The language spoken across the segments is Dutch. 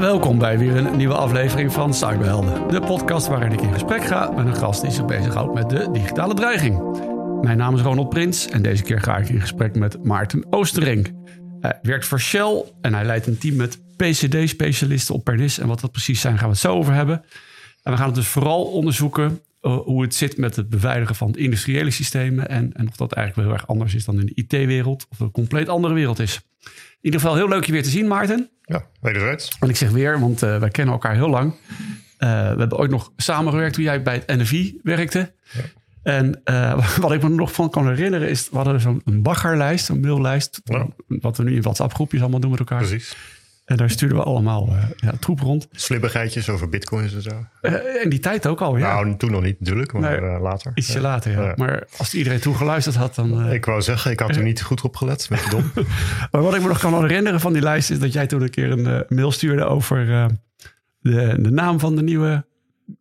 Welkom bij weer een nieuwe aflevering van Cyberhelden. De podcast waarin ik in gesprek ga met een gast die zich bezighoudt met de digitale dreiging. Mijn naam is Ronald Prins en deze keer ga ik in gesprek met Maarten Oosterink. Hij werkt voor Shell en hij leidt een team met PCD-specialisten op Pernis. En wat dat precies zijn, gaan we het zo over hebben. En we gaan het dus vooral onderzoeken uh, hoe het zit met het beveiligen van industriële systemen. En, en of dat eigenlijk wel heel erg anders is dan in de IT-wereld. Of een compleet andere wereld is. In ieder geval heel leuk je weer te zien, Maarten. Ja, wederzijds. En ik zeg weer, want uh, wij kennen elkaar heel lang. Uh, we hebben ooit nog samengewerkt toen jij bij het NFI werkte. Ja. En uh, wat ik me nog van kan herinneren is, we hadden zo'n baggerlijst, een maillijst. Ja. Wat we nu in WhatsApp groepjes allemaal doen met elkaar. Precies. En daar stuurden we allemaal uh, ja, troep rond. Slibbigheidjes over bitcoins en zo. Uh, in die tijd ook al, ja. Nou, toen nog niet natuurlijk, maar nee, later. Ietsje ja. later, ja. ja. Maar als iedereen toen geluisterd had, dan... ik wou zeggen, ik had er niet goed op gelet, met dom. maar wat ik me nog kan herinneren van die lijst... is dat jij toen een keer een mail stuurde over de, de naam van de nieuwe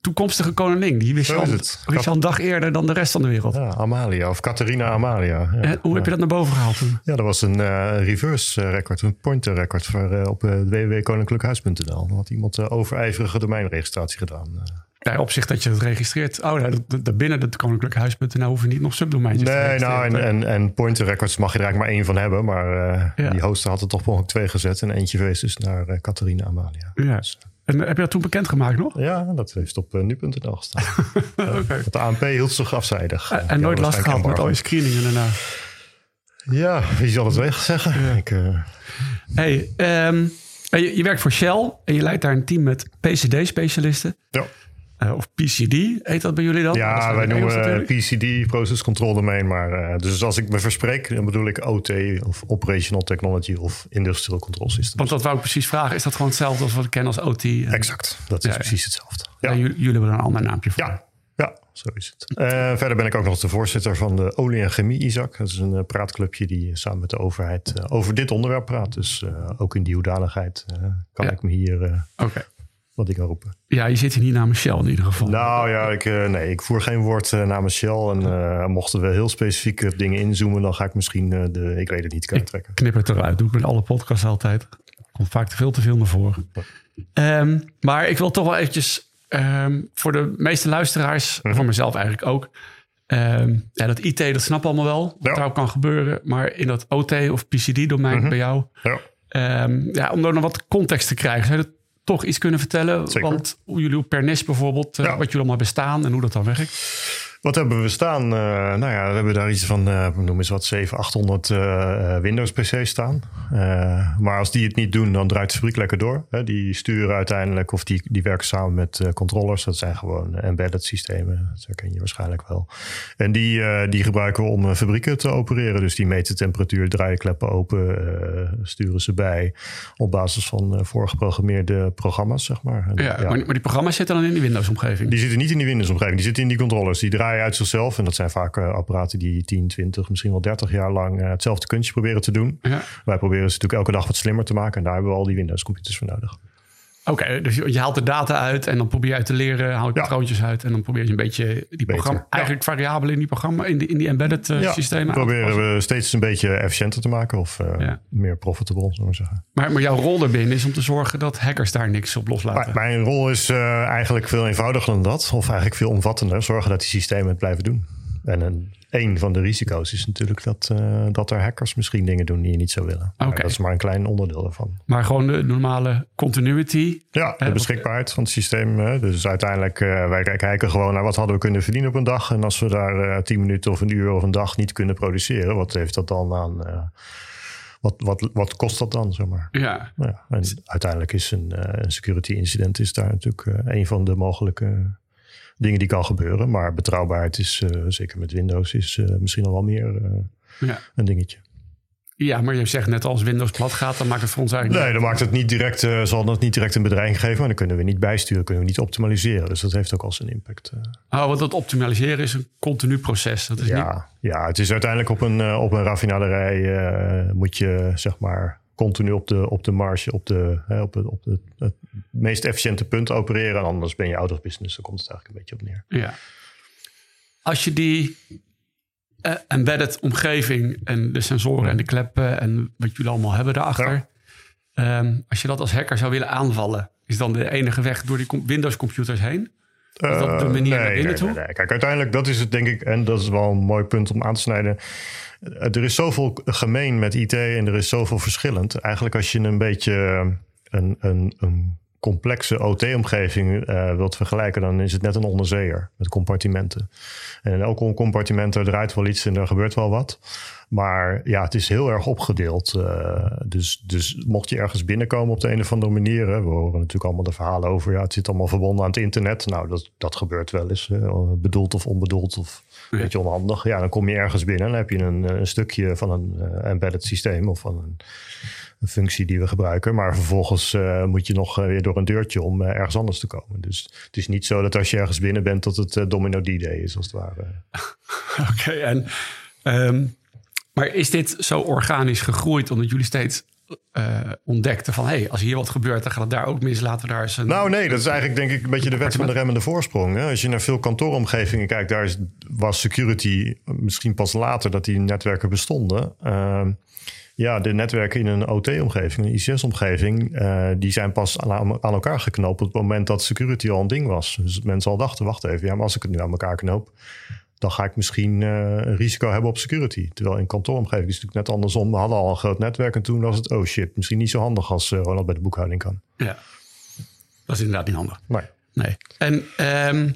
toekomstige koningin. Die wist, je al, wist al een dag eerder dan de rest van de wereld. Ja, Amalia of Catharina Amalia. Ja. En hoe heb je dat naar boven gehaald toen? Ja, dat was een uh, reverse record, een pointer record voor, uh, op uh, www.koninklijkhuis.nl. Dan had iemand uh, overijverige domeinregistratie gedaan. Ja, op zich dat je het registreert. Oh, ja, binnen het koninklijke huis.nl hoef je niet nog subdomeintjes nee, te. Nou, en, en, en pointer records mag je er eigenlijk maar één van hebben. Maar uh, ja. die hoster had er toch mogelijk twee gezet. En eentje geweest dus naar Catharina Amalia. Ja. Dus, en heb je dat toen bekendgemaakt nog? Ja, dat heeft op uh, nu.nl gestaan. okay. De ANP hield zich afzijdig. En, en nooit last gehad met al je screeningen daarna? Ja, wie zal het weg zeggen? Ja. Ik, uh... hey, um, je, je, werkt voor Shell en je leidt daar een team met PCD-specialisten. Ja. Uh, of PCD heet dat bij jullie dan? Ja, wij noemen PCD, Process Control Domain. Maar, uh, dus als ik me verspreek, dan bedoel ik OT of Operational Technology of Industrial Control Systems. Want dat wou ik precies vragen. Is dat gewoon hetzelfde als wat ik ken als OT? En... Exact, dat is ja, precies hetzelfde. Ja. jullie, jullie hebben er een ander naampje voor. Ja, ja, zo is het. Uh, verder ben ik ook nog de voorzitter van de Olie en Chemie, Isaac. Dat is een praatclubje die samen met de overheid over dit onderwerp praat. Dus ook in die hoedanigheid kan ja. ik me hier okay. Wat ik roepen. Ja, je zit hier niet namens Shell in ieder geval. Nou ja, ik, nee, ik voer geen woord namens Shell. En mochten we heel specifiek dingen inzoomen, dan ga ik misschien de, ik weet het niet, kunnen trekken. Knip het eruit, doe ik met alle podcasts altijd. Komt vaak te veel te veel naar voren. Um, maar ik wil toch wel eventjes Um, voor de meeste luisteraars, mm-hmm. voor mezelf eigenlijk ook. Um, ja, dat IT, dat snap allemaal wel. Wat ja. daar ook kan gebeuren. Maar in dat OT of PCD-domein mm-hmm. bij jou. Ja. Um, ja, om er nog wat context te krijgen. Toch iets kunnen vertellen? Zeker. Want hoe jullie op Pernis bijvoorbeeld, uh, wat jullie allemaal bestaan en hoe dat dan werkt? Wat hebben we staan? Uh, nou ja, we hebben daar iets van, uh, noem eens wat, 700, 800 uh, Windows PC's staan. Uh, maar als die het niet doen, dan draait de fabriek lekker door. Hè. Die sturen uiteindelijk, of die, die werken samen met controllers. Dat zijn gewoon embedded systemen. Dat herken je waarschijnlijk wel. En die, die gebruiken we om fabrieken te opereren. Dus die meten temperatuur, draaien kleppen open, sturen ze bij. Op basis van voorgeprogrammeerde programma's, zeg maar. En, ja, maar, die programma's zitten dan in die Windows-omgeving? Die zitten niet in die Windows-omgeving. Die zitten in die controllers. Die draaien uit zichzelf. En dat zijn vaak uh, apparaten die 10, 20, misschien wel 30 jaar lang uh, hetzelfde kunstje proberen te doen. Ja. Wij proberen ze natuurlijk elke dag wat slimmer te maken. En daar hebben we al die Windows computers voor nodig. Oké, okay, dus je haalt de data uit en dan probeer je uit te leren, haal je ja. patroontjes uit en dan probeer je een beetje die programma, eigenlijk ja. variabelen in die programma, in die, in die embedded uh, ja, systemen. proberen we steeds een beetje efficiënter te maken of uh, ja. meer profitable, zullen we zeggen. Maar, maar jouw rol erbinnen is om te zorgen dat hackers daar niks op loslaten. Maar, mijn rol is uh, eigenlijk veel eenvoudiger dan dat, of eigenlijk veel omvattender. Zorgen dat die systemen het blijven doen. En een, een van de risico's is natuurlijk dat, uh, dat er hackers misschien dingen doen die je niet zou willen. Okay. dat is maar een klein onderdeel daarvan. Maar gewoon de normale continuity. Ja, de beschikbaarheid van het systeem. Hè. Dus uiteindelijk, uh, wij kijken gewoon naar wat hadden we kunnen verdienen op een dag. En als we daar uh, tien minuten of een uur of een dag niet kunnen produceren, wat heeft dat dan aan... wat, wat, wat kost dat dan, zeg maar? Ja. ja en uiteindelijk is een, een security incident is daar natuurlijk een van de mogelijke dingen die kan gebeuren. Maar betrouwbaarheid is, uh, zeker met Windows, is uh, misschien nog wel meer ja. een dingetje. Ja, maar je zegt net als Windows plat gaat, dan maakt het voor ons eigenlijk Nee, dan maakt het niet direct, uh, zal het niet direct een bedreiging geven. Maar dan kunnen we niet bijsturen, kunnen we niet optimaliseren. Dus dat heeft ook al zijn impact. Uh. Oh, want dat optimaliseren is een continu proces. Dat is ja, niet... ja, het is uiteindelijk op een, op een raffinaderij moet je zeg maar continu op de, op de marge, op, de, hè, op, het, op het, het meest efficiënte punt opereren. En anders ben je out of business. Daar komt het eigenlijk een beetje op neer. Ja. Als je die uh, embedded omgeving en de sensoren en de kleppen en wat jullie allemaal hebben daarachter. Ja. Um, als je dat als hacker zou willen aanvallen, is dan de enige weg door die Windows computers heen? Is dat de manier Uh, nee, naar binnen nee, toe? nee. Kijk, uiteindelijk, dat is het denk ik, en dat is wel een mooi punt om aan te snijden. Er is zoveel gemeen met IT en er is zoveel verschillend. Eigenlijk als je een beetje een, een, een complexe OT-omgeving uh, wilt vergelijken, dan is het net een onderzeeër met compartimenten. En in elk compartiment er draait wel iets en er gebeurt wel wat. Maar ja, het is heel erg opgedeeld. Uh, dus, dus mocht je ergens binnenkomen op de een of andere manier. Hè, we horen natuurlijk allemaal de verhalen over. Ja, het zit allemaal verbonden aan het internet. Nou, dat, dat gebeurt wel eens. Uh, bedoeld of onbedoeld of een beetje onhandig. Ja, dan kom je ergens binnen en dan heb je een, een stukje van een embedded systeem of van een, een, functie die we gebruiken. Maar vervolgens uh, moet je nog weer door een deurtje om uh, ergens anders te komen. Dus het is niet zo dat als je ergens binnen bent dat het domino D-day is als het ware. Oké, okay, en um, maar is dit zo organisch gegroeid omdat jullie steeds uh, ontdekten van... hé, hey, als hier wat gebeurt, dan gaat het daar ook mis. Laten we daar eens een... Nou nee, dat is eigenlijk denk ik een beetje de wet van de remmende voorsprong. Hè? Als je naar veel kantooromgevingen kijkt... daar is, was security misschien pas later dat die netwerken bestonden... Uh, ja, de netwerken in een OT-omgeving, een ICS-omgeving... Uh, die zijn pas aan, aan, elkaar geknoopt op het moment dat security al een ding was. Dus mensen al dachten, wacht even, ja, maar als ik het nu aan elkaar knoop... dan ga ik misschien uh, een risico hebben op security. Terwijl in kantooromgeving is het natuurlijk net andersom. We hadden al een groot netwerk en toen was het... oh shit, misschien niet zo handig als uh, Ronald bij de boekhouding kan. Ja, dat is inderdaad niet handig. Nee. nee. En... Um,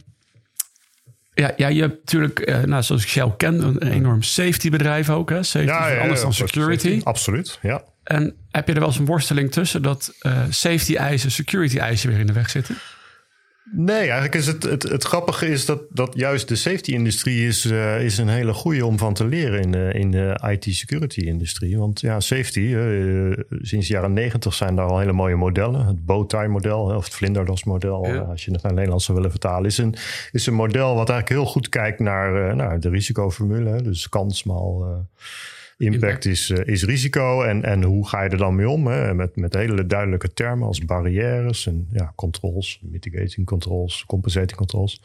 ja, ja, je hebt natuurlijk, uh, nou, zoals ik Shell ken, een enorm safety bedrijf ook. Hè? Safety ja, anders dan security. Safety. Absoluut, ja. En heb je er wel eens een worsteling tussen dat uh, safety eisen, security eisen weer in de weg zitten? Nee, eigenlijk is het, het, het grappige is dat, dat juist de safety-industrie is, uh, is een hele goede om van te leren in de, in de IT-security-industrie. Want ja, safety, uh, sinds de jaren negentig zijn daar al hele mooie modellen. Het bowtie-model of het vlinderdas-model, ja. als je het naar Nederlands zou willen vertalen, is een, is een model wat eigenlijk heel goed kijkt naar, uh, naar de risicoformule. Dus kans maal Impact is, uh, is risico en, en hoe ga je er dan mee om? Hè? Met, met hele duidelijke termen als barrières en ja, controls, mitigating controls, compensating controls.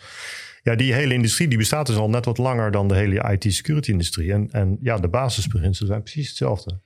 Ja, die hele industrie die bestaat dus al net wat langer dan de hele IT-security-industrie. En, en ja, de basisbeginselen zijn precies hetzelfde.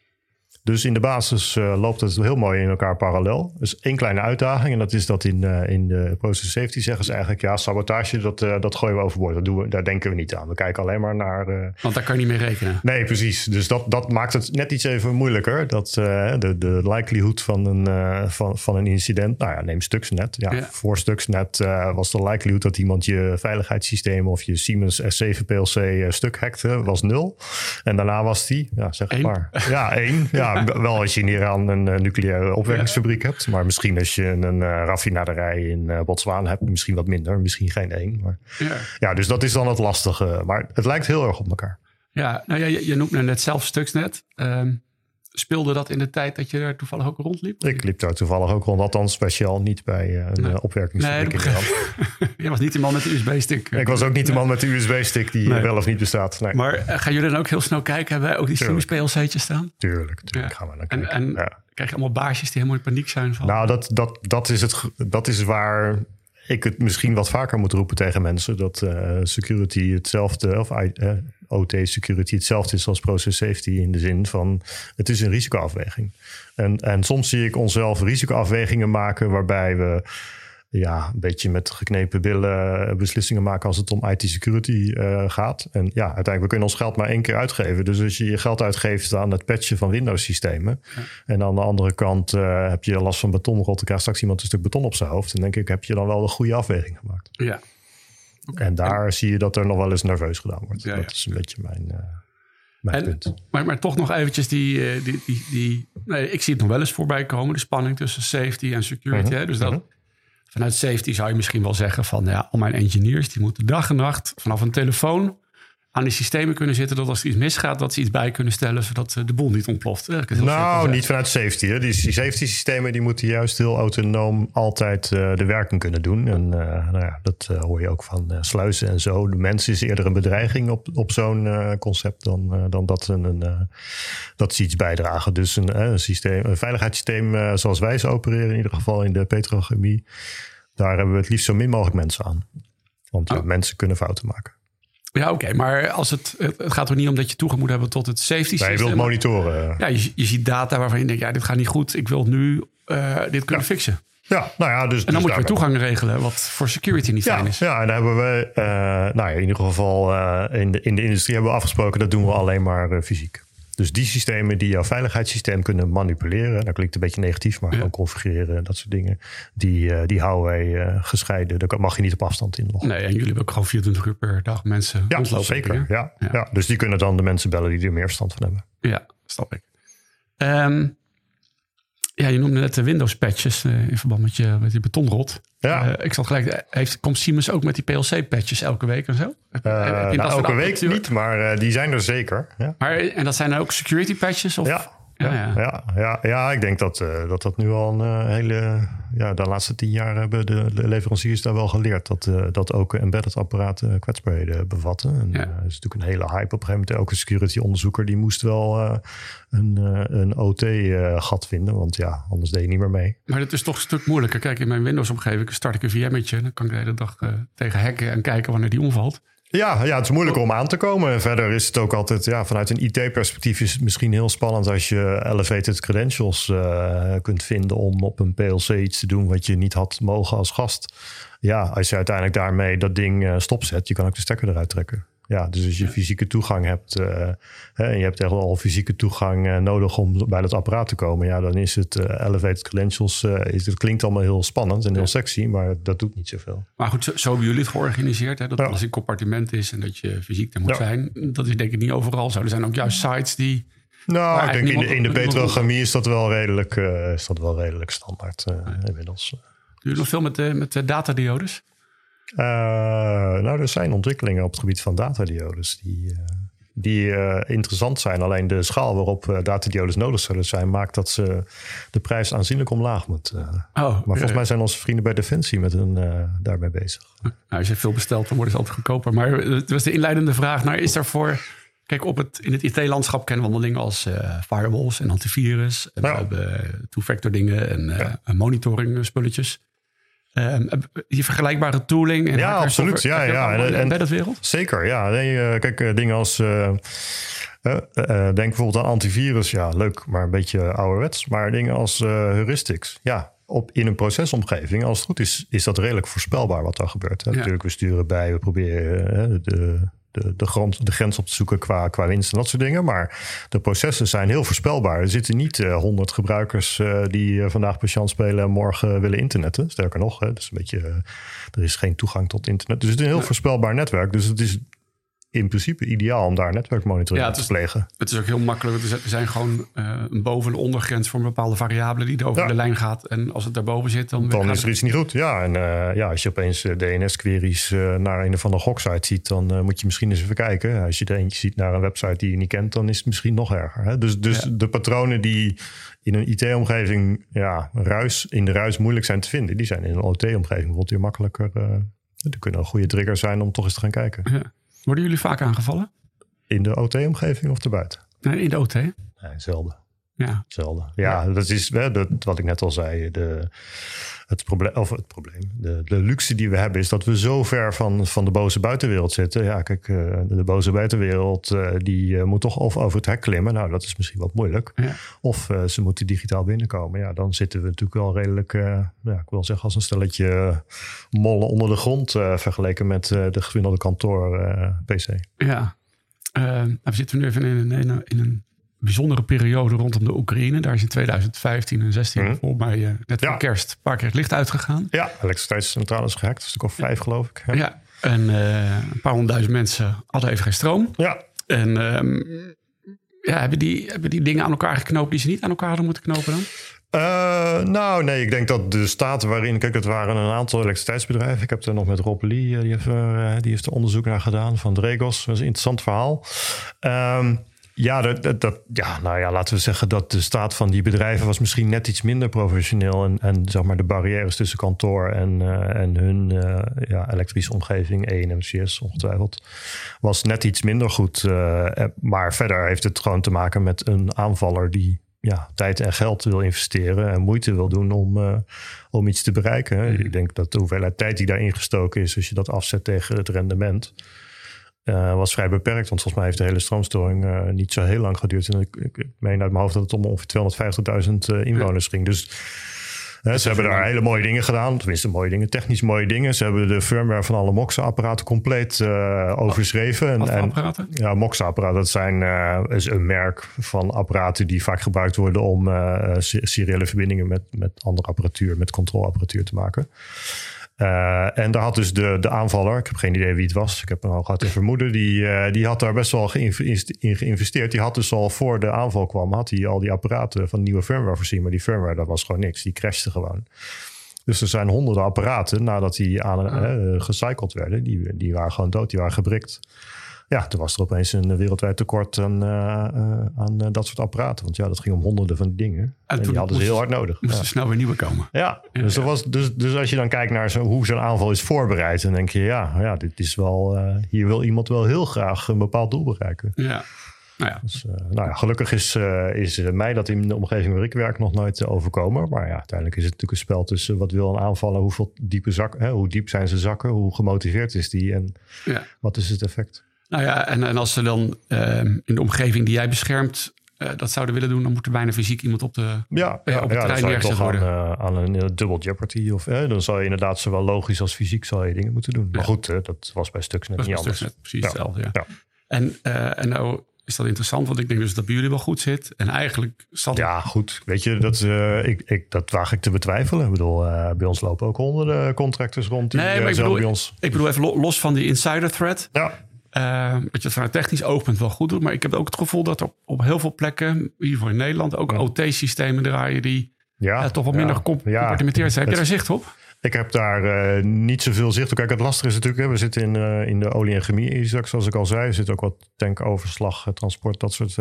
Dus in de basis uh, loopt het heel mooi in elkaar parallel. Dus één kleine uitdaging. En dat is dat in, uh, in de process safety zeggen ze eigenlijk... ja, sabotage, dat, uh, dat gooien we overboord. Dat doen we, daar denken we niet aan. We kijken alleen maar naar... Want daar kan je niet mee rekenen. Nee, precies. Dus dat, dat maakt het net iets even moeilijker. Dat de, de likelihood van een, van, van een incident... Nou ja, neem Stuxnet. Ja, ja. Voor Stuxnet was de likelihood dat iemand je veiligheidssysteem... of je Siemens S7 PLC stuk hackte, was nul. En daarna was die, ja, zeg maar. Ja, één. Ja, wel als je in Iran een uh, nucleaire opwekkingsfabriek ja. hebt. Maar misschien als je een uh, raffinaderij in uh, Botswana hebt, misschien wat minder. Misschien geen één. Maar... Ja. ja, dus dat is dan het lastige. Maar het lijkt heel erg op elkaar. Ja, nou ja, je, je noemt net zelf Stuxnet. Um, speelde dat in de tijd dat je daar toevallig ook rondliep? Ik liep daar toevallig ook rond. Althans speciaal niet bij een nee. opwerkingsfabriek nee, je was niet de man met de USB-stick. Ik was ook niet de man met de USB-stick die nee. wel of niet bestaat. Nee. Maar gaan jullie dan ook heel snel kijken? Hebben wij ook die Siemens PLC'tjes staan? Tuurlijk, tuurlijk ja. gaan we dan kijken. En, en ja. krijg je allemaal baasjes die helemaal in paniek zijn? Van... Nou, dat, dat, dat, is het, dat is waar ik het misschien wat vaker moet roepen tegen mensen. Dat uh, security hetzelfde, of uh, OT security hetzelfde is als process safety. In de zin van het is een risicoafweging. En, en soms zie ik onszelf risicoafwegingen maken waarbij we ja, een beetje met geknepen billen beslissingen maken als het om IT-security uh, gaat. En ja, uiteindelijk, we kunnen ons geld maar één keer uitgeven. Dus als je je geld uitgeeft aan het patchen van Windows-systemen... Ja. en aan de andere kant uh, heb je last van beton, dan krijgt straks iemand een stuk beton op zijn hoofd. Dan denk ik, heb je dan wel de goede afweging gemaakt. Ja. Okay. En daar en... zie je dat er nog wel eens nerveus gedaan wordt. Ja, dat ja. is een beetje mijn... Uh, mijn en, punt. Maar, maar toch nog eventjes die... die, die, die nee, ik zie het nog wel eens voorbij komen. De spanning tussen safety en security. Uh -huh. hè? Dus dat... Uh -huh. Vanuit safety zou je misschien wel zeggen van ja, al mijn engineers die moeten dag en nacht vanaf een telefoon aan die systemen kunnen zitten dat als er iets misgaat, dat ze iets bij kunnen stellen zodat eh, de boel niet ontploft. Nou, niet vanuit safety. Hè. Die, safety systemen die moeten juist heel autonoom altijd eh, de werking kunnen doen. En eh, nou ja, dat hoor je ook van sluizen en zo. De mens is eerder een bedreiging op, op zo'n concept dan, dan dat, ze een, eh, dat ze iets bijdragen. Dus een, een, systeem, een veiligheidssysteem zoals wij ze opereren, in ieder geval in de petrochemie, daar hebben we het liefst zo min mogelijk mensen aan. Want ja, Oh. mensen kunnen fouten maken. Ja, oké. Maar als het, het gaat er niet om dat je toegang moet hebben tot het safety systeem. willen monitoren. Ja, je, je ziet data waarvan je denkt, ja, dit gaat niet goed. Ik wil nu eh, dit kunnen Ja. fixen. Ja, nou ja, dus. En dan dus moet je weer toegang regelen, wat voor security niet fijn is. ja, en daar hebben we, eh, nou ja, in ieder geval eh, in, de, in de industrie hebben we afgesproken, dat doen we alleen maar fysiek. Dus die systemen die jouw veiligheidssysteem kunnen manipuleren, dat klinkt een beetje negatief, maar Ja. gewoon configureren, dat soort dingen, die, eh, die houden wij eh, gescheiden. Daar mag je niet op afstand inloggen. Nee, en jullie hebben ook gewoon 24 uur per dag mensen Ja, rondlopen. zeker. Ja, Ja. ja. dus die kunnen dan de mensen bellen die er meer verstand van hebben. Ja, snap ik. Ehm, ja, je noemde net de Windows patches eh, in verband met je, met je betonrot. Ja. Eh, ik zat gelijk, eh, heeft, komt Siemens ook met die PLC patches elke week en zo? Heb heb nou, elke week niet, maar die zijn er zeker. Ja. Maar, en dat zijn dan ook security patches? Of? Ja, Ja, ja, ja. ja. Ja, ik denk dat, eh, dat dat nu al een eh, hele. Ja, de laatste tien jaar hebben de, leveranciers daar wel geleerd dat, eh, dat ook embedded apparaten kwetsbaarheden bevatten. En Ja. er is natuurlijk een hele hype op een gegeven moment. Elke security onderzoeker die moest wel een, een OT-gat vinden, want ja, anders deed je niet meer mee. Maar dat is toch een stuk moeilijker. Kijk, in mijn Windows-omgeving start ik een VM'tje. Dan kan ik de hele dag tegen hacken en kijken wanneer die omvalt. Ja, ja, het is moeilijk om aan te komen. En verder is het ook altijd, ja, vanuit een IT-perspectief is het misschien heel spannend als je elevated credentials eh, kunt vinden om op een PLC iets te doen wat je niet had mogen als gast. Ja, als je uiteindelijk daarmee dat ding eh, stopzet, je kan ook de stekker eruit trekken. Ja, dus als je fysieke toegang hebt eh, hè, en je hebt echt wel fysieke toegang eh, nodig om bij dat apparaat te komen, ja, dan is het eh, elevated credentials, is, het klinkt allemaal heel spannend en heel sexy, maar dat doet niet zoveel. Maar goed, zo, zo hebben jullie het georganiseerd. Hè? Dat Ja. alles in compartiment is en dat je fysiek er moet Ja. zijn. Dat is denk ik niet overal zo. Er zijn ook juist sites die... Nou, ik denk in de, in de petrochemie is dat wel redelijk, is dat wel redelijk standaard inmiddels. Doen jullie nog veel met, de met de datadiodes? Eh, nou, er zijn ontwikkelingen op het gebied van datadiodes die, eh, die eh, interessant zijn. Alleen de schaal waarop datadiodes nodig zullen zijn, maakt dat ze de prijs aanzienlijk omlaag moet. Oh, maar volgens mij zijn onze vrienden bij Defensie met hun daarbij bezig. Nou, als je veel bestelt, dan worden ze altijd goedkoper. Maar het was de inleidende vraag naar, is daarvoor... Kijk, op het, in het IT-landschap kennen we dingen als firewalls en antivirus. En Ja. we hebben two-factor dingen en eh, monitoring spulletjes. Ehm, die vergelijkbare tooling. En Ja, absoluut. Ja, je ja. En- wereld? Zeker, ja. Nee, eh, kijk, eh, dingen als. eh, denk bijvoorbeeld aan antivirus. Ja, leuk, maar een beetje ouderwets. Maar dingen als heuristics. Ja, op, in een procesomgeving, als het goed is, is dat redelijk voorspelbaar wat daar gebeurt. Hè. Ja. Natuurlijk, we sturen bij, we proberen de, de, de, grond, de grens op te zoeken qua, qua winst en dat soort dingen. Maar de processen zijn heel voorspelbaar. Er zitten niet honderd gebruikers eh, die eh, vandaag patiënt spelen en morgen willen internetten. Sterker nog, hè, dus een beetje, eh, er is geen toegang tot internet. Dus het is een heel voorspelbaar netwerk. Dus het is in principe ideaal om daar netwerkmonitoring Ja, te is- plegen. Het is ook heel makkelijk. Er zijn- gewoon eh, een boven- en ondergrens voor een bepaalde variabele die er over Ja. de lijn gaat. En als het daarboven zit, dan, Dan is er iets niet goed. Ja, en eh, ja, als je opeens eh, DNS-queries naar een of andere goksite ziet, dan moet je misschien eens even kijken. Als je er eentje ziet naar een website die je niet kent, dan is het misschien nog erger. Hè? Dus, dus Ja. de patronen die in een IT-omgeving ja, ruis, in de ruis moeilijk zijn te vinden, die zijn in een OT-omgeving bijvoorbeeld weer makkelijker. er kunnen een goede trigger zijn om toch eens te gaan kijken. Ja. Worden jullie vaak aangevallen? In de OT-omgeving of erbuiten? Nee, in de OT? Nee, zelden. Ja. Zelden. Ja, dat is hè, dat, wat ik net al zei. De, het probleem, of het probleem. De, de luxe die we hebben is dat we zo ver van, van de boze buitenwereld zitten. Ja, kijk, eh, de, boze buitenwereld eh, die eh, moet toch of over het hek klimmen. Nou, dat is misschien wat moeilijk. Ja. Of eh, ze moeten digitaal binnenkomen. Ja, dan zitten we natuurlijk wel redelijk, eh, ja, ik wil zeggen, als een stelletje mollen onder de grond vergeleken met de gemiddelde kantoor eh, PC. Ja. We zitten nu even in, een, in een bijzondere periode rondom de Oekraïne. Daar is in 2015 en 16 Mhm. volgens mij eh, net voor Ja. kerst een paar keer het licht uitgegaan. Ja, elektriciteitscentrale is gehackt. Een stuk of vijf, geloof ik. Ja. Ja. En eh, een paar honderdduizend mensen hadden even geen stroom. ja. En ehm, ja, hebben, die, hebben die dingen aan elkaar geknoopt die ze niet aan elkaar hadden moeten knopen dan? Uh, nou, nee, ik denk dat de staat waarin... Kijk, het waren een aantal elektriciteitsbedrijven. Ik heb er nog met Rob Lee, die heeft, uh, die heeft er onderzoek naar gedaan van Dregos. Dat is een interessant verhaal. Um, ja, dat, dat, ja, nou ja, laten we zeggen dat de staat van die bedrijven was misschien net iets minder professioneel. En, en zeg maar de barrières tussen kantoor en, uh, en hun uh, ja, elektrische omgeving, ENMCS ongetwijfeld, was net iets minder goed. Uh, maar verder heeft het gewoon te maken met een aanvaller die ja, tijd en geld wil investeren en moeite wil doen om, om iets te bereiken. Ik denk dat de hoeveelheid tijd die daarin gestoken is, als je dat afzet tegen het rendement uh, was vrij beperkt. Want volgens mij heeft de hele stroomstoring uh, niet zo heel lang geduurd. En ik, ik, meen uit mijn hoofd dat het om ongeveer 250.000 uh, inwoners ja. ging. Dus ze hebben daar hele mooie dingen gedaan. Tenminste, mooie dingen, technisch mooie dingen. Ze hebben de firmware van alle Moxa-apparaten compleet overschreven. Wat, wat apparaten? Ja, Moxa-apparaten. Dat zijn, is een merk van apparaten die vaak gebruikt worden om seriële verbindingen met, met andere apparatuur, met controleapparatuur te maken. Uh, en daar had dus de, de aanvaller, ik heb geen idee wie het was, ik heb hem al gehad in vermoeden, die, uh, die had daar best wel in geïnvesteerd. Die had dus al voor de aanval kwam, had hij al die apparaten van nieuwe firmware voorzien. Maar die firmware, dat was gewoon niks, die crashte gewoon. Dus er zijn honderden apparaten nadat die aan, uh, gecycled werden, die, die waren gewoon dood, die waren gebrikt ja, toen was er opeens een wereldwijd tekort aan, uh, aan uh, dat soort apparaten. Want ja, dat ging om honderden van dingen. En, en die hadden ze heel hard nodig. Moesten ja. snel weer nieuwe komen. Ja, dus. Was, dus, dus als je dan kijkt naar zo, hoe zo'n aanval is voorbereid... dan denk je, ja, ja dit is wel, hier wil iemand wel heel graag een bepaald doel bereiken. Ja. Nou ja. Dus, uh, nou ja, gelukkig is, uh, is mij dat in de omgeving waar ik werk nog nooit uh, overkomen. Maar ja, uiteindelijk is het natuurlijk een spel tussen wat wil een aanvallen, hoeveel diepe zak, hè, hoe diep zijn ze zakken, hoe gemotiveerd is die en ja. wat is het effect. Nou ja, en, en als ze dan uh, in de omgeving die jij beschermt uh, dat zouden willen doen, dan moet er bijna fysiek iemand op de ja, ja, op het ja, terrein neergezet worden. Aan, uh, aan een dubbel jeopardy of dan zou je inderdaad zowel logisch als fysiek zou je dingen moeten doen. Maar goed, dat was bij Stuxnet dat niet anders. Net precies hetzelfde. Ja. En, en nou is dat interessant, want ik denk dus dat bij jullie wel goed zit. En eigenlijk zat Ja, goed. Weet je, dat, uh, ik, ik, dat waag ik te betwijfelen. Ik bedoel, uh, bij ons lopen ook honderden contractors rond. Die, nee, maar ik bedoel, bij ons... ik bedoel even los van die insider threat. Ja. Uh, dat je het vanuit technisch oogpunt wel goed doet. Maar ik heb ook het gevoel dat er op, op heel veel plekken, geval in Nederland, ook ja. OT-systemen draaien die ja, uh, toch wat minder gecompartimenteerd zijn. Heb je daar zicht op? Ik heb daar uh, niet zoveel zicht op. Kijk, het lastige is natuurlijk, hè, we zitten in, uh, in de olie- en chemie, zoals ik al zei. Er zit ook wat tankoverslag, transport, dat soort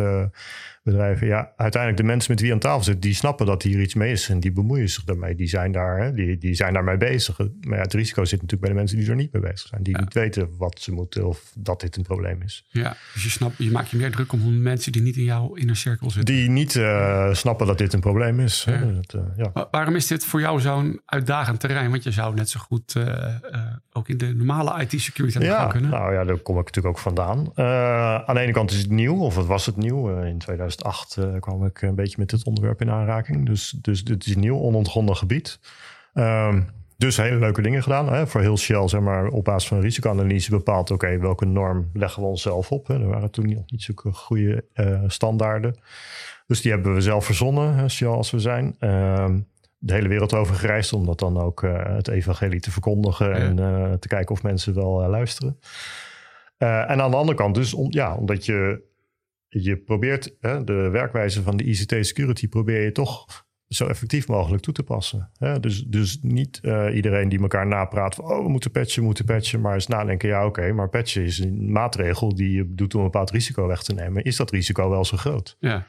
bedrijven. Ja, uiteindelijk de mensen met wie aan tafel zitten, die snappen dat hier iets mee is. En die bemoeien zich daarmee. Die zijn, daar, hè, die, die zijn daarmee bezig. Maar ja, het risico zit natuurlijk bij de mensen die er niet mee bezig zijn. Die ja. niet weten wat ze moeten of dat dit een probleem is. Ja, dus je, snapt, je maakt je meer druk om mensen die niet in jouw inner cirkel zitten. Die niet uh, snappen dat dit een probleem is. Ja. Dat, uh, ja. waarom is dit voor jou zo'n uitdagend terrein? Want je zou net zo goed uh, ook in de normale IT-security aan de ja, kunnen. Nou ja, daar kom ik natuurlijk ook vandaan. aan de ene kant is het nieuw, of het was het nieuw. in 2008 kwam ik een beetje met dit onderwerp in aanraking. Dus, dus dit is een nieuw onontgonnen gebied. Um, dus hele leuke dingen gedaan. Hè? Voor heel Shell, zeg maar, op basis van risicoanalyse bepaald... oké, okay, welke norm leggen we onszelf op? Hè? Er waren toen nog niet zulke goede standaarden. Dus die hebben we zelf verzonnen, hè, Shell als we zijn. Um, de hele wereld over gereisd om dat dan ook uh, het evangelie te verkondigen... Ja. en uh, te kijken of mensen wel luisteren. en aan de andere kant dus, om, ja, omdat je je probeert hè, de werkwijze van de ICT security probeer je toch zo effectief mogelijk toe te passen. Hè? Dus, dus niet iedereen die elkaar napraat van oh, we moeten patchen, we moeten patchen, maar eens nadenken, ja oké, okay, maar patchen is een maatregel die je doet om een bepaald risico weg te nemen. Is dat risico wel zo groot? Ja.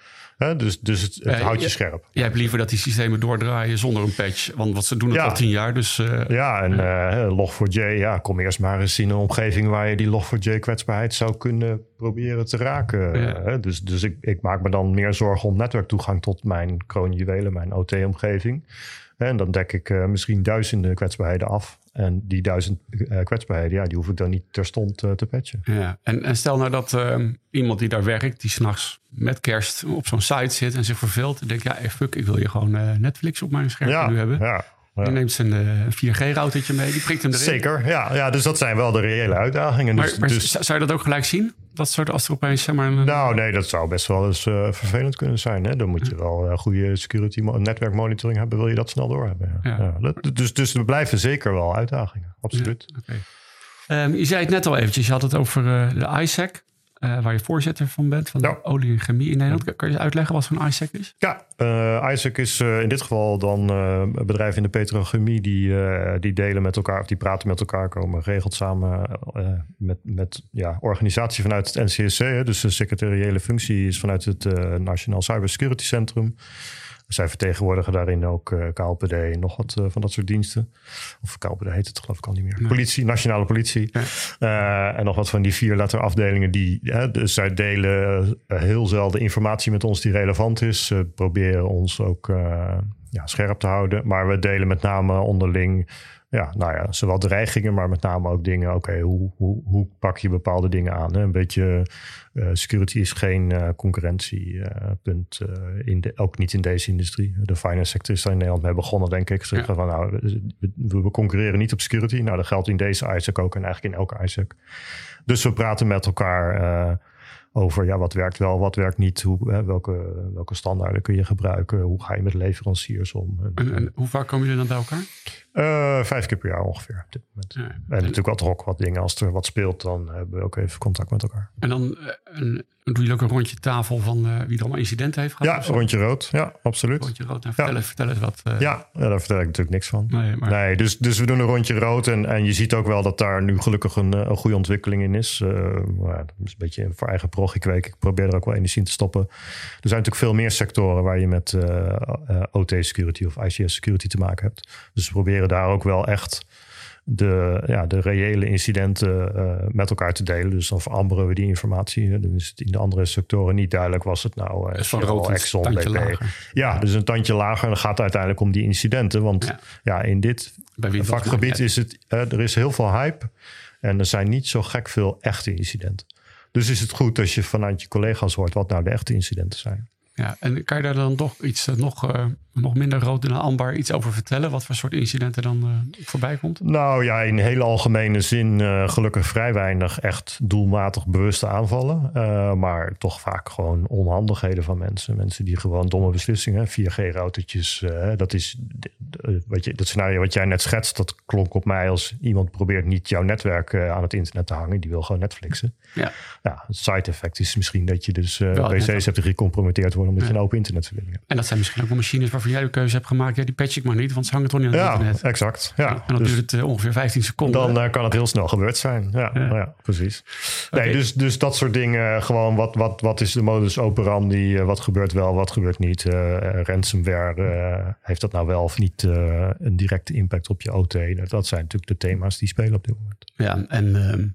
Dus, dus het, het uh, houdt je scherp. Jij hebt liever dat die systemen doordraaien zonder een patch, want wat ze doen het ja. al tien jaar. Dus, uh, ja, en uh, Log4j, ja, kom eerst maar eens in een omgeving waar je die Log4j kwetsbaarheid zou kunnen proberen te raken. Ja. Dus, dus ik, ik maak me dan meer zorgen om netwerktoegang tot mijn kroonjuwelen, mijn OT-omgeving. En dan dek ik uh, misschien duizenden kwetsbaarheden af. En die duizend uh, kwetsbaarheden, ja, die hoef ik dan niet terstond uh, te patchen. Ja. En, en stel nou dat ehm, iemand die daar werkt, die s'nachts met kerst op zo'n site zit en zich verveelt. En denkt, ja, hey, fuck, ik wil je gewoon Netflix op mijn scherm ja, nu hebben. Ja. Ja. Die neemt zijn uh, 4G-routertje mee, die prikt hem erin. Zeker, ja, ja. Dus dat zijn wel de reële uitdagingen. Maar, dus, maar dus... zou je dat ook gelijk zien? Dat soort als er opeens zeg maar... Een... Nou, nee, dat zou best wel eens uh, vervelend kunnen zijn. Hè? Dan moet je wel uh, goede security netwerkmonitoring hebben, wil je dat snel doorhebben. Ja. Ja. Ja. Dat, dus, dus er blijven zeker wel uitdagingen, absoluut. Okay. Um, je zei het net al eventjes, je had het over de ISAC. Eh, waar je voorzitter van bent, van Ja. de olie en chemie in Nederland. Kan je eens uitleggen wat zo'n ISEC is? Ja, eh, Isaac is eh, in dit geval dan bedrijven in de petrochemie die, die delen met elkaar, of die praten met elkaar, komen geregeld samen met, met ja, organisatie vanuit het NCSC. Hè, dus de secretariële functie is vanuit het Nationaal Cybersecurity Centrum. Zij vertegenwoordigen daarin ook eh, KLPD en nog wat eh, van dat soort diensten. Of KLPD heet het geloof ik al niet meer. Politie, Nationale Politie. Ja. Eh, en nog wat van die vier letter afdelingen die, dus zij delen heel zelden informatie met ons die relevant is. Ze proberen ons ook ja, scherp te houden. Maar we delen met name onderling, ja, nou ja, zowel dreigingen, maar met name ook dingen. Oké, hoe, hoe, hoe pak je bepaalde dingen aan? Hè? Een beetje eh, security is geen eh, concurrentiepunt, eh, in de, ook niet in deze industrie. De finance sector is daar in Nederland mee begonnen, denk ik. Ze zeggen van, nou, we, we concurreren niet op security. Nou, dat geldt in deze ISAC ook en eigenlijk in elke ISAC. Dus we praten met elkaar over ja, wat werkt wel, wat werkt niet. Hoe, hè, welke, welke standaarden kun je gebruiken? Hoe ga je met leveranciers om? En, en hoe vaak komen jullie dan bij elkaar? Eh, vijf keer per jaar ongeveer op dit moment. Ja. En natuurlijk wat rok, wat dingen. Als er wat speelt, dan hebben we ook even contact met elkaar. En dan eh, een, doen jullie ook een rondje tafel van eh, wie er allemaal incidenten heeft gehad? Ja, rondje rood. Ja, absoluut. Rondje rood. Nou, vertel, eens, vertel eens wat. eh, Ja, ja, daar vertel ik natuurlijk niks van. Nee, maar Nee, dus, dus we doen een rondje rood. En, en je ziet ook wel dat daar nu gelukkig een, een goede ontwikkeling in is. Eh, maar dat is een beetje voor eigen prog. Ik, weet, ik probeer er ook wel energie in te stoppen. Er zijn natuurlijk veel meer sectoren waar je met eh, eh, OT-security of ICS-security te maken hebt. Dus we proberen daar ook wel echt de, ja, de reële incidenten eh, met elkaar te delen. Dus dan veramberen we die informatie. Dan is het in de andere sectoren niet duidelijk. Was het nou is van rood Exxon, BP? Ja, dus een tandje lager. En dan gaat het uiteindelijk om die incidenten. Want Ja. ja, in dit vakgebied is het, eh, er is heel veel hype en er zijn niet zo gek veel echte incidenten. Dus is het goed als je vanuit je collega's hoort wat nou de echte incidenten zijn. Ja, en kan je daar dan toch iets eh, nog, eh, nog minder rood dan ambar iets over vertellen? Wat voor soort incidenten dan eh, voorbij komt? Nou ja, in hele algemene zin gelukkig vrij weinig echt doelmatig bewuste aanvallen. Maar toch vaak gewoon onhandigheden van mensen. Mensen die gewoon domme beslissingen, 4G-routertjes. eh, dat is wat je, dat scenario wat jij net schetst, dat klonk op mij als iemand probeert niet jouw netwerk aan het internet te hangen. Die wil gewoon Netflixen. Ja, Ja, het side effect is misschien dat je dus net- hebt die gecompromitteerd worden omdat je een open internetverbinding hebt. en dat zijn misschien ook wel machines waarvan jij de keuze hebt gemaakt. Ja, die patch ik maar niet, want ze hangen toch niet aan het Ja, internet. exact. Ja, en dan dus duurt het eh, ongeveer 15 seconden. dan eh, kan het heel snel gebeurd zijn. Ja, Ja. ja. precies. Nee, dus, dus dat soort dingen. Gewoon wat, wat, wat is de modus operandi? eh, wat gebeurt wel, wat gebeurt niet? Eh, eh, ransomware, eh, heeft dat nou wel of niet eh, een directe impact op je OT? Nou, Dat zijn natuurlijk de thema's die spelen op dit moment. Ja, en ehm,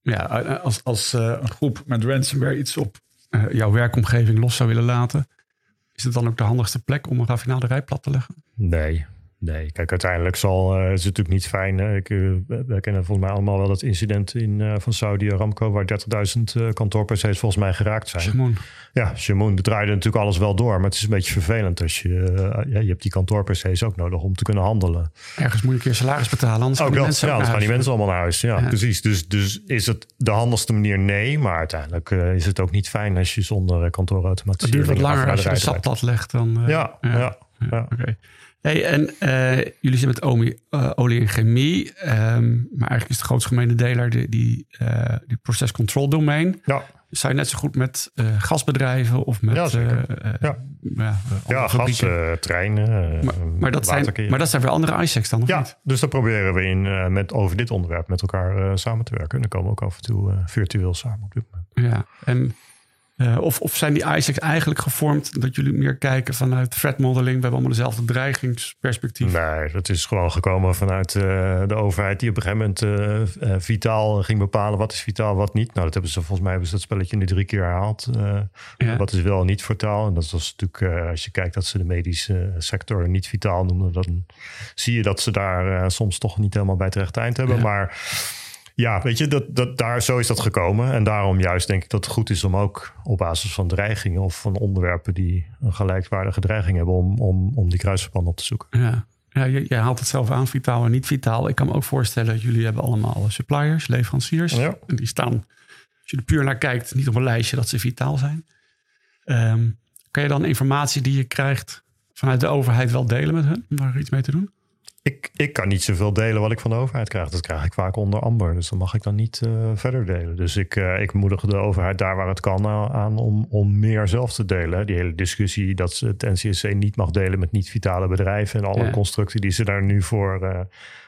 ja, als, als eh, een groep met ransomware iets op eh, jouw werkomgeving los zou willen laten, is het dan ook de handigste plek om een raffinaderij plat te leggen? Nee, nee. Kijk, uiteindelijk zal, eh, is het natuurlijk niet fijn. hè. Ik, eh, we kennen volgens mij allemaal wel dat incident in, eh, van Saudi Aramco... waar 30.000 eh kantoor-PC's volgens mij geraakt zijn. Shimon. Ja, Shamoon draaide natuurlijk alles wel door. Maar het is een beetje vervelend als je... ja, je hebt die kantoor-PC's ook nodig om te kunnen handelen. Ergens moet je een keer salaris betalen, anders gaan Ook die dat, mensen ja, anders gaan die mensen allemaal naar huis. Ja, Ja. precies. Dus, dus is het de handigste manier? Nee. Maar uiteindelijk is het ook niet fijn als je zonder eh, Het kantoorautomatisering... duurt wat langer als je de raffinaderij sap plat legt dan... Ja, ja. ja. Oké. Hey, en eh, jullie zitten met olie, eh, olie en chemie. ehm, maar eigenlijk is de grootste gemene deler die, die, eh, die process control domein. ja. Zou je net zo goed met gasbedrijven of met Ja, Ja. ja, gas, treinen, maar, maar, dat zijn, maar dat zijn weer andere ISECs dan, of Ja, niet? dus daar proberen we in, met, over dit onderwerp met elkaar samen te werken. En dan komen we ook af en toe virtueel samen op dit moment. Ja, en, eh, of, of zijn die ISECs eigenlijk gevormd dat jullie meer kijken vanuit threat modeling? We hebben allemaal dezelfde dreigingsperspectief. Nee, dat is gewoon gekomen vanuit eh, de overheid die op een gegeven moment eh, vitaal ging bepalen wat is vitaal, wat niet. Nou, dat hebben ze volgens mij hebben ze dat spelletje nu drie keer herhaald. Ja. Wat is wel en niet vitaal. En dat was natuurlijk, als je kijkt dat ze de medische sector niet vitaal noemen, dan zie je dat ze daar soms toch niet helemaal bij het rechte eind hebben. Ja. Maar ja, weet je, dat, dat, daar, zo is dat gekomen. En daarom juist denk ik dat het goed is om ook op basis van dreigingen of van onderwerpen die een gelijkwaardige dreiging hebben, om, om, om die kruisverbanden op te zoeken. Ja, ja je, je haalt het zelf aan, vitaal en niet vitaal. Ik kan me ook voorstellen, jullie hebben allemaal suppliers, leveranciers. Ja. En die staan, als je er puur naar kijkt, niet op een lijstje dat ze vitaal zijn. Ehm, kan je dan informatie die je krijgt vanuit de overheid wel delen met hun? Om daar iets mee te doen? Ik, ik kan niet zoveel delen wat ik van de overheid krijg. Dat krijg ik vaak onder amber. Dus dan mag ik dan niet uh, verder delen. Dus ik, uh, ik moedig de overheid daar waar het kan aan om, om meer zelf te delen. Die hele discussie dat het NCSC niet mag delen met niet-vitale bedrijven. En alle ja. constructie die ze daar nu voor uh,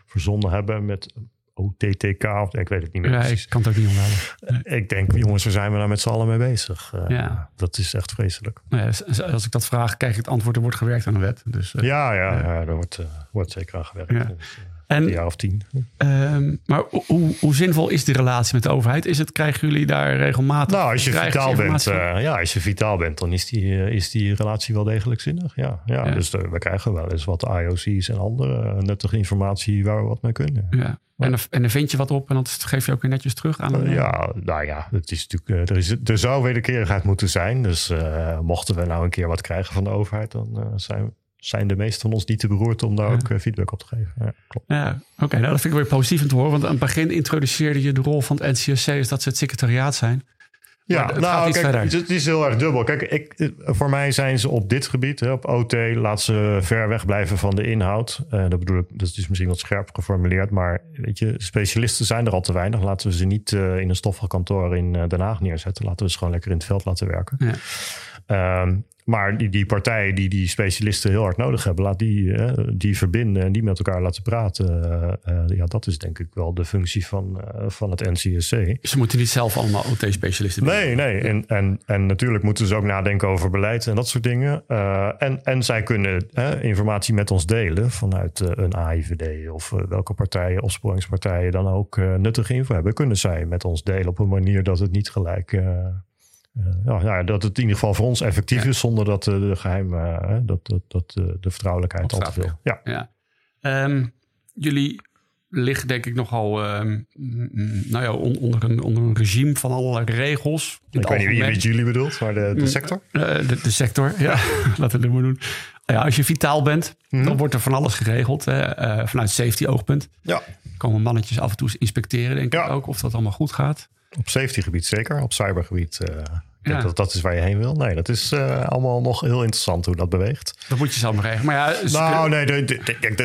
verzonnen hebben met OTTK of ik weet het niet meer. Ja, ik kan het ook niet onthouden. Nee. Ik denk, jongens, waar zijn we nou met z'n allen mee bezig? Uh, ja. Dat is echt vreselijk. Ja, als ik dat vraag, krijg ik het antwoord, er wordt gewerkt aan een wet. Dus, uh, ja, ja, ja, er wordt, uh, wordt zeker aan gewerkt. Ja. Dus, en, een jaar of tien. Um, maar hoe, hoe, zinvol is die relatie met de overheid? Is het, krijgen jullie daar regelmatig? Nou, als je vitaal bent, ja, als je vitaal bent, dan is die, is die relatie wel degelijk zinnig. Ja, ja, ja. dus we krijgen wel eens wat IOC's en andere nuttige informatie waar we wat mee kunnen. Ja. En dan, en dan vind je wat op en dat geef je ook weer netjes terug aan de... Ja, nou ja, het is natuurlijk, er, is, er zou wederkerigheid moeten zijn. Dus mochten we nou een keer wat krijgen van de overheid, dan zijn, zijn de meesten van ons niet te beroerd om daar ja. ook uh, feedback op te geven. Ja, klopt. Ja, Oké, okay, nou, dat vind ik weer positief om te horen. Want aan het begin introduceerde je de rol van het NCSC, is dat ze het secretariaat zijn. Ja, het nou, kijk, het is heel erg dubbel. Kijk, ik, voor mij zijn ze op dit gebied, op OT, laat ze ver weg blijven van de inhoud. Uh, dat bedoel ik, dat is misschien wat scherp geformuleerd, maar weet je, specialisten zijn er al te weinig. Laten we ze niet uh, in een stoffig kantoor in Den Haag neerzetten. Laten we ze gewoon lekker in het veld laten werken. Ja. Um, maar die, die partijen die die specialisten heel hard nodig hebben, laat die, uh, die verbinden en die met elkaar laten praten. Uh, uh, ja, dat is denk ik wel de functie van, van het NCSC. Ze moeten niet zelf allemaal OT-specialisten Nee, nee. En, en, en natuurlijk moeten ze ook nadenken over beleid en dat soort dingen. en, en zij kunnen informatie met ons delen vanuit een AIVD of welke partijen, opsporingspartijen dan ook nuttige info hebben. Kunnen zij met ons delen op een manier dat het niet gelijk uh, ja, dat het in ieder geval voor ons effectief ja. is zonder dat uh, de geheim, uh, dat, dat, dat de vertrouwelijkheid al te veel. Ja. ja. Um, jullie liggen denk ik nogal um, nou ja, on, onder, een, onder een regime van allerlei regels. Ik weet niet wie met jullie bedoelt, maar de, de sector? De, de, sector, ja. Laten we het maar doen. Ja, als je vitaal bent, mm -hmm. dan wordt er van alles geregeld. Hè, vanuit safety oogpunt. Ja. Komen mannetjes af en toe inspecteren, denk ik ook, of dat allemaal goed gaat. Op safety gebied zeker, op cybergebied denk dat dat is waar je heen wil. Nee, dat is uh, allemaal nog heel interessant hoe dat beweegt. Dat moet je zelf maar regelen. Maar ja, nou, nee,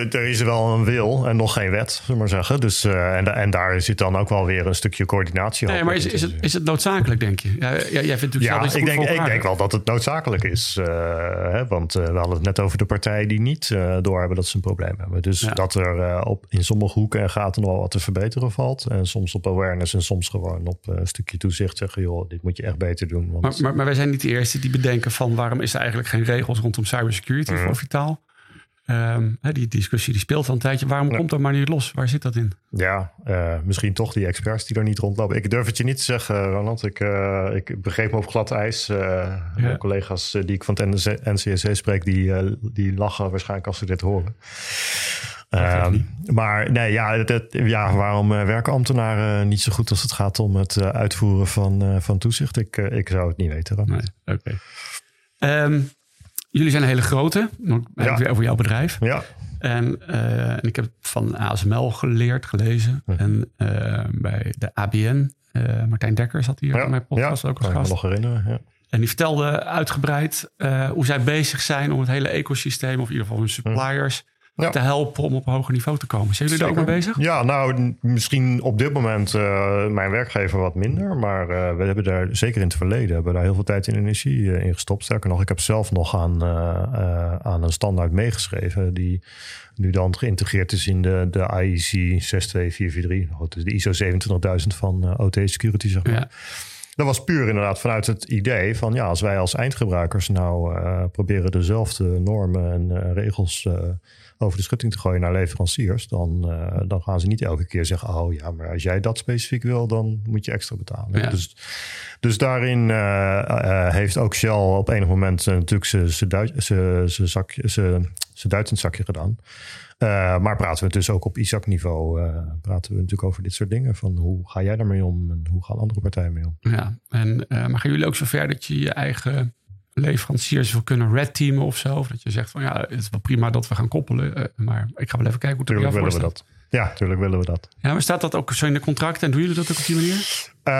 er is wel een wil en nog geen wet, zullen maar zeggen. Dus, uh, en, en daar zit dan ook wel weer een stukje coördinatie nee, maar is, is, het, is het noodzakelijk, denk je? Ja, jij vindt natuurlijk ja, ik, denk, ik denk wel dat het noodzakelijk is. Uh, hè, want we hadden het net over de partijen die niet doorhebben dat ze een probleem hebben. Dus ja. dat er op, in sommige hoeken en gaten nog wel wat te verbeteren valt. En soms op awareness en soms gewoon op een stukje toezicht zeggen... joh, dit moet je echt beter doen. Want, maar, maar, maar, wij zijn niet de eerste die bedenken van waarom is er eigenlijk geen regels rondom cybersecurity mm. voor Vitaal. Um, die discussie die speelt al een tijdje. Waarom ja. komt dat maar niet los? Waar zit dat in? Ja, uh, misschien toch die experts die er niet rondlopen. Ik durf het je niet te zeggen, Ronald. Ik, uh, ik begreep me op glad ijs. Uh, ja. Mijn collega's die ik van het NCSC spreek, die, die lachen waarschijnlijk als ze dit horen. Um, maar nee, ja, dat, ja waarom uh, werken ambtenaren niet zo goed als het gaat om het uh, uitvoeren van, uh, van toezicht? Ik, ik zou het niet weten. Nee, Oké. Okay. Um, jullie zijn een hele grote, ja. weer over jouw bedrijf. Ja. En, en, ik heb van ASML geleerd, gelezen. En bij de ABN, Martijn Dekker zat hier ja. in mijn podcast ja, ook als gast. nog herinneren, ja. En die vertelde uitgebreid hoe zij bezig zijn om het hele ecosysteem, of in ieder geval hun suppliers... Ja. te helpen om op een hoger niveau te komen. Zijn jullie daar ook mee bezig? Ja, nou, misschien op dit moment uh, mijn werkgever wat minder. Maar uh, we hebben daar, zeker in het verleden, hebben daar heel veel tijd en energie uh, in gestopt. Sterker nog, ik heb zelf nog aan, aan een standaard meegeschreven... die nu dan geïntegreerd is in de, de IEC 62443. Dat is de ISO 27000 van OT Security, zeg maar. Ja. Dat was puur inderdaad vanuit het idee van ja, als wij als eindgebruikers nou proberen dezelfde normen en regels over de schutting te gooien naar leveranciers, dan, uh, dan gaan ze niet elke keer zeggen: Oh ja, maar als jij dat specifiek wil, dan moet je extra betalen. Ja. Dus, dus daarin uh, uh, heeft ook Shell op enig moment natuurlijk zijn Duitsend zakje gedaan. maar praten we dus ook op ISAC-niveau, praten we natuurlijk over dit soort dingen. Van hoe ga jij daarmee om en hoe gaan andere partijen mee om? Ja, en, maar gaan jullie ook zover dat je je eigen leveranciers wil kunnen red teamen of zo. Of dat je zegt van ja, het is wel prima dat we gaan koppelen. Uh, maar ik ga wel even kijken hoe het er willen we dat. Ja, natuurlijk willen we dat. Ja, maar staat dat ook zo in de contracten en doen jullie dat ook op die manier? Uh,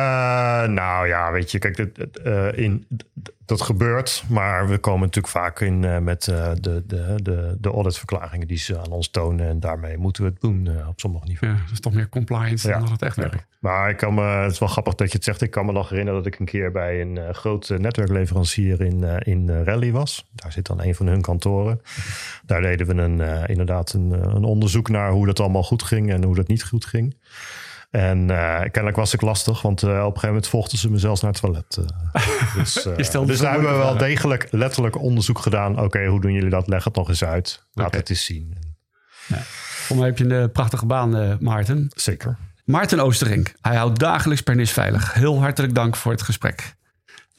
nou ja, weet je, kijk, dat, uh, in, dat gebeurt. Maar we komen natuurlijk vaak in uh, met de, de, de, de auditverklaringen die ze aan ons tonen. En daarmee moeten we het doen op sommige niveaus. Ja, dat is toch meer compliance ja. dan dat het echt werkt. Maar ik kan me, het is wel grappig dat je het zegt. Ik kan me nog herinneren dat ik een keer bij een groot netwerkleverancier in, in Rally was. Daar zit dan een van hun kantoren. Daar deden we een, inderdaad een, een onderzoek naar hoe dat allemaal goed ging en hoe dat niet goed ging. En uh, kennelijk was ik lastig, want uh, op een gegeven moment volgden ze me zelfs naar het toilet. Uh, dus dus daar hebben we wel degelijk letterlijk onderzoek gedaan. Oké, hoe doen jullie dat? Leg het nog eens uit. Laat okay. het eens zien. Ja. Voor mij heb je een prachtige baan, Maarten. Zeker. Maarten Oosterink. Hij houdt dagelijks Pernis veilig. Heel hartelijk dank voor het gesprek.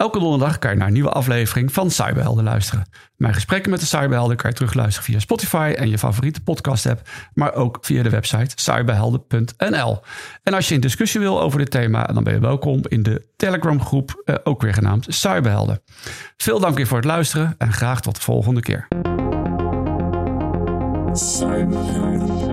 Elke donderdag kan je naar een nieuwe aflevering van Cyberhelden luisteren. Mijn gesprekken met de Cyberhelden kan je terugluisteren via Spotify en je favoriete podcast app, maar ook via de website cyberhelden.nl. En als je in discussie wil over dit thema, dan ben je welkom in de Telegram groep, eh, ook weer genaamd Cyberhelden. Veel dank weer voor het luisteren en graag tot de volgende keer. Cyberhelden.